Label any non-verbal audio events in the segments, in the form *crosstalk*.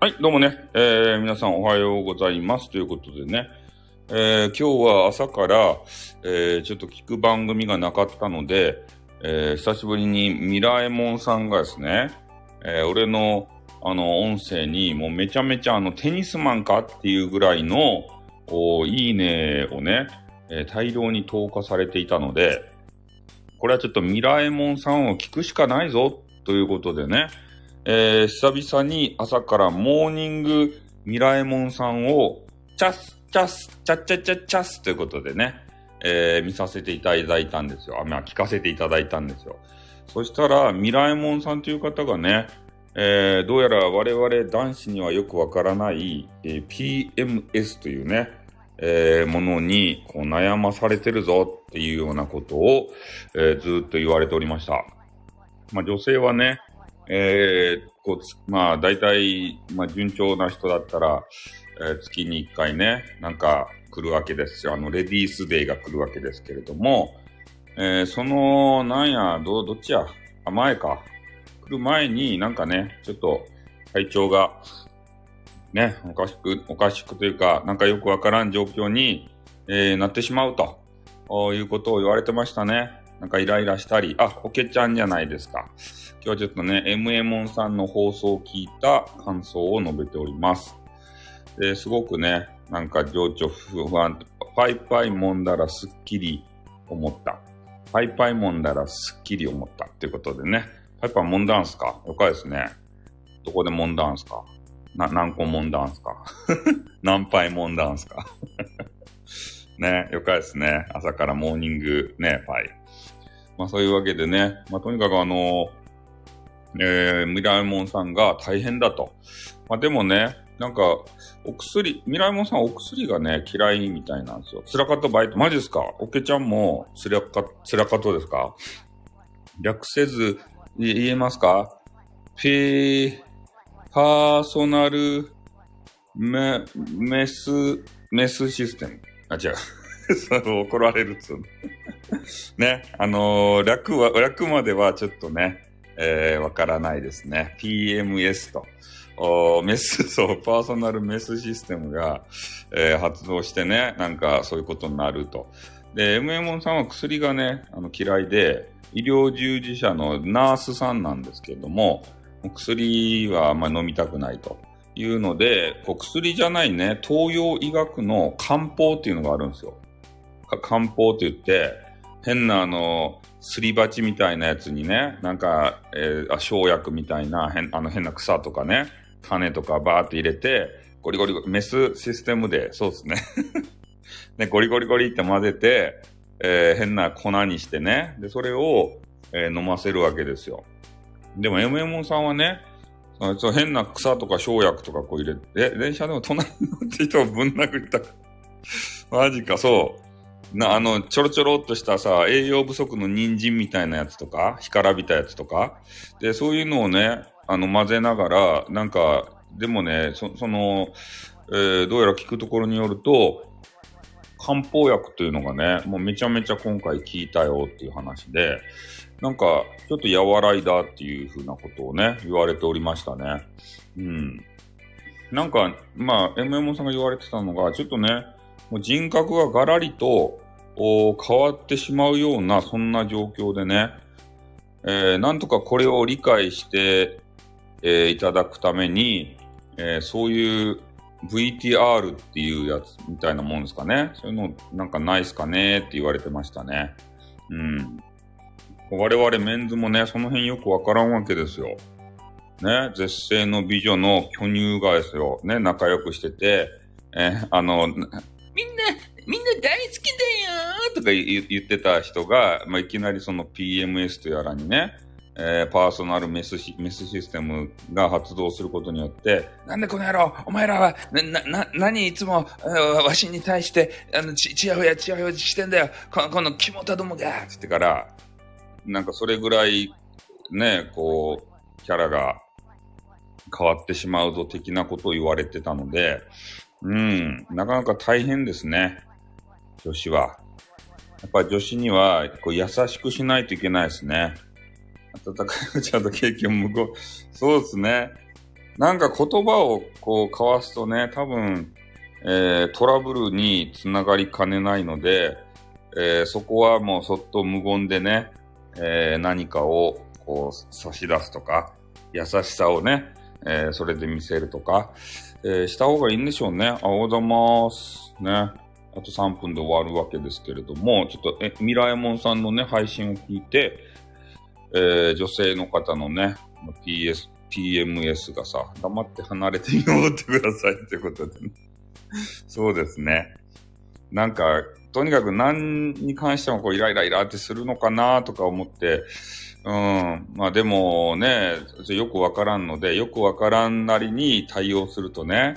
はい、どうもね、えー、皆さんおはようございます。ということでね、えー、今日は朝から、えー、ちょっと聞く番組がなかったので、え、久しぶりにミラエモンさんがですね、え、俺のあの音声にもうめちゃめちゃあのテニスマンかっていうぐらいのおいいねをね、え大量に投下されていたので、これはちょっとミラエモンさんを聞くしかないぞ。ということでね、えー久々に朝からモーニングミラエモンさんをチャス、チャス、チャッチャッチャッチャスということでね、えー見させていただいたんですよ。あ、まあ、聞かせていただいたんですよ。そしたら、ミラエモンさんという方がね、えーどうやら我々男子にはよくわからない、えー PMS というね、えーものにこう悩まされてるぞっていうようなことを、えーずっと言われておりました。まあ、女性はね、えーこうつまあ、大体、まあ、順調な人だったら、えー月に1回ね、なんか来るわけですよ。あの、レディースデーが来るわけですけれども、えーその、なんや、ど、どっちや、あ、前か。来る前になんかね、ちょっと体調が、ね、おかしく、おかしくというか、なんかよくわからん状況に、えーなってしまうと、いうことを言われてましたね。なんかイライラしたり、あ、おけちゃんじゃないですか。今日はちょっとね、MMON さんの放送を聞いた感想を述べております。えすごくね、なんか情緒不安、パイパイ揉んだらすっきり思った。パイパイ揉んだらすっきり思ったっていうことでね。パイパイ揉んだんすか？よかですね。どこで揉んだんすか？な、何個揉んだんすか？*laughs* 何杯揉んだんすか？*laughs* ね、よかですね。朝からモーニングね、パイ。まあそういうわけでね、まあとにかくあの、えー、ミライモンさんが大変だと。まあでもね、なんか、お薬、ミライモンさんお薬がね、嫌いみたいなんですよ。辛かった場合って、マジですか？おけちゃんも辛か、辛かったですか？略せず、言えますか？フィー、パーソナル、メ、メス、メスシステム。あ、違う。そう怒られるっつうの。ね、あのー略は、略まではちょっとね、えーわからないですね。PMS と。おメス、*laughs* そう、パーソナルメスシステムが、えー発動してね、なんかそういうことになると。で、MMON さんは薬がね、あの嫌いで、医療従事者のナースさんなんですけれども、薬はあんまり飲みたくないというので、こう薬じゃないね、東洋医学の漢方っていうのがあるんですよ。か漢方って言って、変なあの、すり鉢みたいなやつにね、なんか、えー生薬みたいな変あの変な草とかね、種とかバーって入れて、ゴリゴリ、メスシステムで、そうですね。*laughs* で、ゴリゴリゴリって混ぜて、えー変な粉にしてね、で、それを、えー飲ませるわけですよ。でも、MM さんはね、そう変な草とか生薬とかこう入れて、え、電車でも隣に乗って人をぶん殴りたく。マジか、そう。な、あの、ちょろちょろっとしたさ、栄養不足の人参みたいなやつとか、干からびたやつとか、で、そういうのをね、あの、混ぜながら、なんか、でもね、その、えーどうやら聞くところによると、漢方薬というのがね、もうめちゃめちゃ今回効いたよっていう話で、なんか、ちょっと和らいだっていうふうなことをね、言われておりましたね。うん。なんか、まあ、MMO さんが言われてたのが、ちょっとね、もう人格がガラリと変わってしまうような、そんな状況でね、えーなんとかこれを理解して、えーいただくために、えーそういう VTR っていうやつみたいなもんですかね。そういうのなんかないっすかねって言われてましたね。うん。我々メンズもね、その辺よくわからんわけですよ。ね、絶世の美女の巨乳がですよ。ね、仲良くしてて、えーあの、みんな、みんな大好きだよとか言ってた人が、まあ、いきなりその PMS とやらにね、えーパーソナルメスシメスシステムが発動することによって、なんでこの野郎、お前らは、な、な、何いつも、わしに対して、あの、ち、ちやほやちやほやしてんだよ。この、この肝たどもがつってから、なんかそれぐらい、ね、こう、キャラが変わってしまうぞ的なことを言われてたので、うん、なかなか大変ですね。女子は。やっぱ女子にはこう優しくしないといけないですね。温かいお茶とケーキを向こう。そうですね。なんか言葉をこう交わすとね、多分、えー、トラブルにつながりかねないので、えー、そこはもうそっと無言でね、えー、何かをこう差し出すとか、優しさをね、え、それで見せるとか、えー、した方がいいんでしょうね。あ、おはようござます。ね。あと3分で終わるわけですけれども、ちょっと、え、ミラエモンさんのね、配信を聞いて、えー、女性の方のね、PS、PMS がさ、黙って離れてみようってください *laughs* ってことでね。そうですね。なんか、とにかく何に関してもこうイライライラってするのかなとか思って、うん。まあでもね、よくわからんので、よくわからんなりに対応するとね、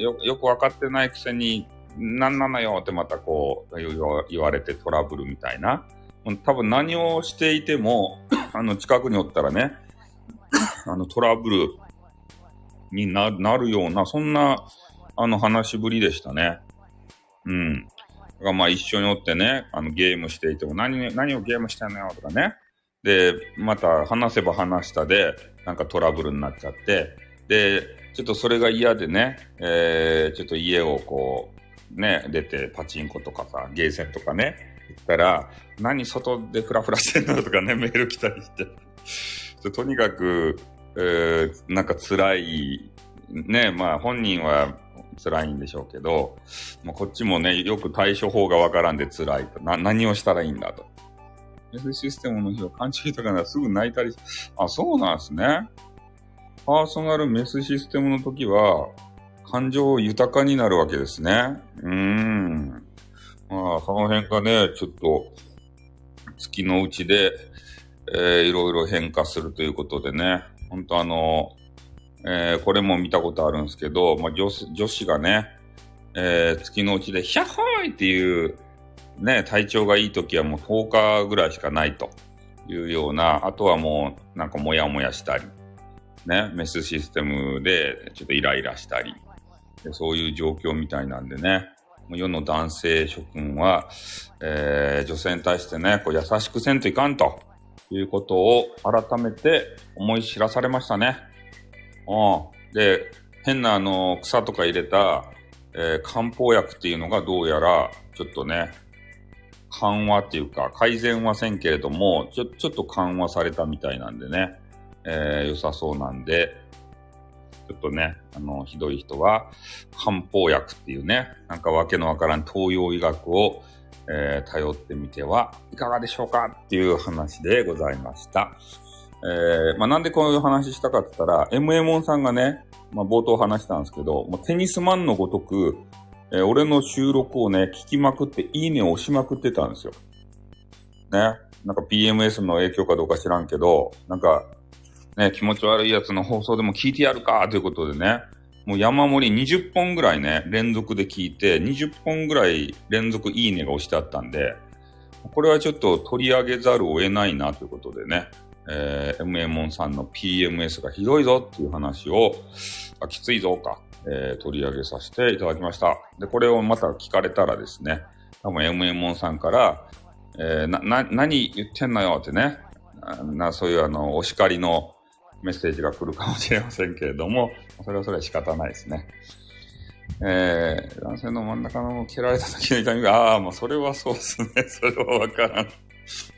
よよくわかってないくせに、何なのよってまたこう言われてトラブルみたいな。多分何をしていても、あの近くにおったらね、あのトラブルになるような、そんなあの話ぶりでしたね。うん。まあ一緒におってね、あのゲームしていても何、何をゲームしてんのよとかね。で、また話せば話したで、なんかトラブルになっちゃって、で、ちょっとそれが嫌でね、えー、ちょっと家をこう、ね、出てパチンコとかさ、ゲーセンとかね、行ったら、何外でフラフラしてんのとかね、メール来たりして。とにかく、えー、なんか辛い、ね、まあ本人は辛いんでしょうけど、まあ、こっちもね、よく対処法がわからんで辛いと。な、何をしたらいいんだと。F システムの人は勘違いとかならすぐ泣いたり、あ、そうなんですね。パーソナルメスシステムの時は、感情豊かになるわけですね。うーん。まあ、その辺がね、ちょっと、月のうちで、えー、いろいろ変化するということでね、本当あの、えー、これも見たことあるんですけど、まあ、女女子がね、えー、月のうちで、ヒャッホーイっていう、ね、体調がいい時はもう10日ぐらいしかないというような、あとはもうなんかモヤモヤしたり、ね、メスシステムでちょっとイライラしたり、そういう状況みたいなんでね、世の男性諸君は、えー、女性に対してね、こう優しくせんといかんということを改めて思い知らされましたね。うん。で、変なあの、草とか入れた、えー、漢方薬っていうのがどうやら、ちょっとね、緩和っていうか、改善はせんけれども、ちょ、ちょっと緩和されたみたいなんでね、えー、良さそうなんで、ちょっとね、あの、ひどい人は、漢方薬っていうね、なんかわけのわからん東洋医学を、えー、頼ってみてはいかがでしょうかっていう話でございました。えー、まあ、なんでこういう話したかって言ったら、MMO さんがね、まあ、冒頭話したんですけど、もうテニスマンのごとく、えー、俺の収録をね、聞きまくって、いいねを押しまくってたんですよ。ね。なんか PMS の影響かどうか知らんけど、なんか、ね、気持ち悪いやつの放送でも聞いてやるかということでね、もう山盛り20本ぐらいね、連続で聞いて、20本ぐらい連続いいねが押してあったんで、これはちょっと取り上げざるを得ないなということでね、えー、MMON さんの PMS がひどいぞっていう話を、あきついぞか、えー、取り上げさせていただきました。で、これをまた聞かれたらですね、多分 MMON さんから、えー、な、な、何言ってんのよってね、な、そういうあの、お叱りのメッセージが来るかもしれませんけれども、それはそれは仕方ないですね。えー、男性の真ん中の蹴られた時の痛みが、ああ、もうそれはそうですね。それはわからん。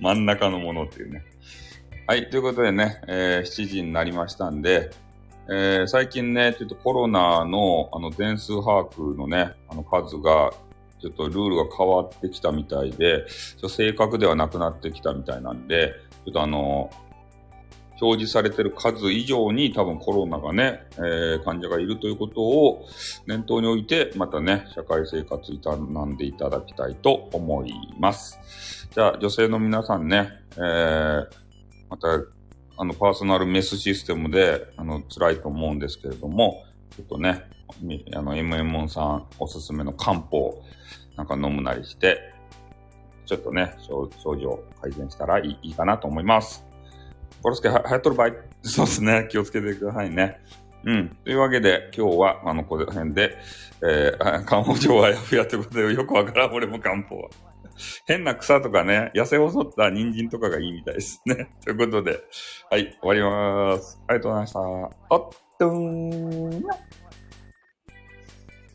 真ん中のものっていうね。はい、ということでね、えー、7時になりましたんで、えー、最近ね、ちょっとコロナのあの全数把握のね、あの数が、ちょっとルールが変わってきたみたいで、正確ではなくなってきたみたいなんで、ちょっとあの表示されてる数以上に多分コロナがね、えー、患者がいるということを念頭に置いて、またね、社会生活営んでいただきたいと思います。じゃあ、女性の皆さんね、えー、また、あの、パーソナルメスシステムで、あの、辛いと思うんですけれども、ちょっとね、あの、MM さんおすすめの漢方なんか飲むなりして、ちょっとね、症状改善したらいいかなと思います。コロスケは、はやっとる場合、そうですね。気をつけてくださいね。うん。というわけで、今日は、あの、この辺で、えー、漢方上はやふやということで、よくわからん、俺も漢方は。変な草とかね、痩せ細った人参とかがいいみたいですね。*laughs* ということで、はい、終わります。ありがとうございました。おっとーん。